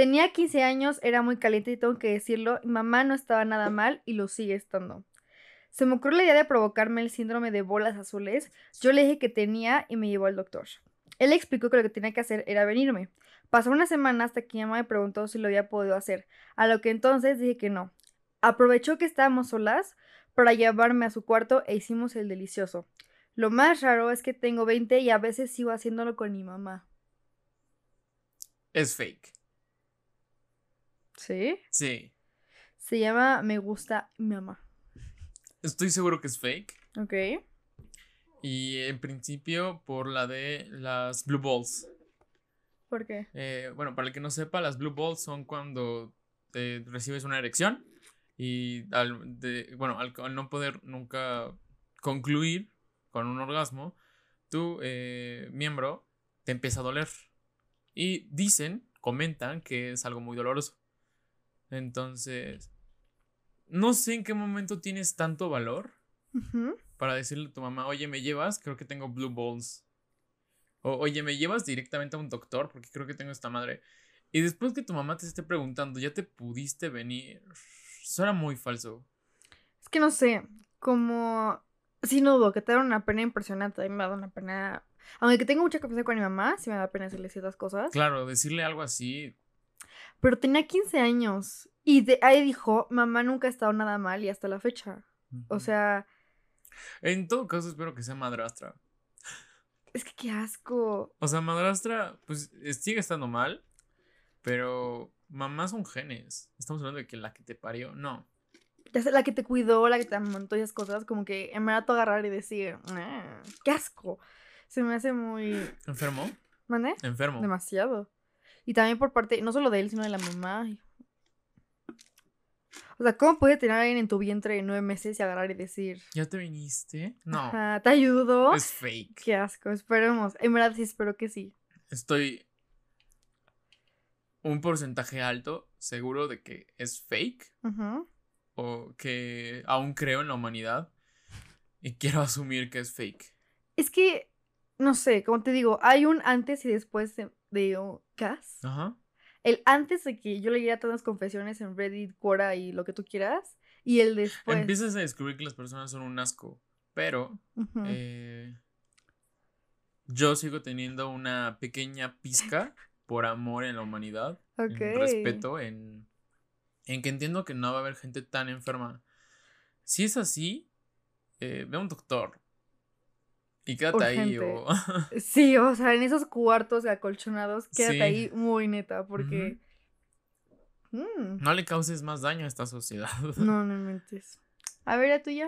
Tenía 15 años, era muy caliente y tengo que decirlo, mi mamá no estaba nada mal y lo sigue estando. Se me ocurrió la idea de provocarme el síndrome de bolas azules. Yo le dije que tenía y me llevó al doctor. Él explicó que lo que tenía que hacer era venirme. Pasó una semana hasta que mi mamá me preguntó si lo había podido hacer, a lo que entonces dije que no. Aprovechó que estábamos solas para llevarme a su cuarto e hicimos el delicioso. Lo más raro es que tengo 20 y a veces sigo haciéndolo con mi mamá. Es fake. ¿Sí? Sí. Se llama Me gusta mi mamá. Estoy seguro que es fake. Ok. Y en principio por la de las blue balls. ¿Por qué? Eh, bueno, para el que no sepa, las blue balls son cuando eh, recibes una erección y al, de- bueno, al, al no poder nunca concluir con un orgasmo, tu eh, miembro te empieza a doler. Y dicen, comentan que es algo muy doloroso. Entonces, no sé en qué momento tienes tanto valor para decirle a tu mamá, oye, ¿me llevas? Creo que tengo blue balls. O, oye, ¿me llevas directamente a un doctor? Porque creo que tengo esta madre. Y después que tu mamá te esté preguntando, ¿ya te pudiste venir? Eso era muy falso. Es que no sé, como... Sí, no dudo que te da una pena impresionante. A mí me da una pena... Aunque tengo mucha confianza con mi mamá, sí me da pena decirle ciertas cosas. Claro, decirle algo así. Pero tenía 15 años. Y de ahí dijo, mamá nunca ha estado nada mal y hasta la fecha. O sea, En todo caso, espero que sea madrastra. es que qué asco. O sea, madrastra, pues eh, sigue estando mal. Pero mamá son genes. Estamos hablando de que la que te parió, no. La que te cuidó, la que te amamantó y esas cosas, como que en verdad agarrar y decir, "Ah, qué asco. Se me hace muy... ¿Enfermo? ¿Mande? Enfermo. Demasiado. Y también por parte, no solo de él, sino de la mamá. O sea, ¿cómo puede tener a alguien en tu vientre nueve meses y agarrar y decir, ¿Ya te viniste? No. "Ajá, te ayudo? Es fake. Qué asco, esperemos. En verdad sí espero que sí. Estoy un porcentaje alto seguro de que es fake Ujú. o que aún creo en la humanidad y quiero asumir que es fake. Es que, no sé, como te digo, hay un antes y después de, de Cass. Ajá. El antes de que yo leyera todas las confesiones en Reddit, Quora y lo que tú quieras. Y el después. Empiezas a descubrir que las personas son un asco, pero eh, yo sigo teniendo una pequeña pizca por amor en la humanidad, Ok. en respeto, en, en que entiendo que no va a haber gente tan enferma. Si es así, eh, ve a un doctor y quédate ahí. O... Sí, o sea, en esos cuartos acolchonados, quédate Sí. ahí muy neta, porque. Mm, no le causes más daño a esta sociedad. no, no mentes. A ver, a tuya.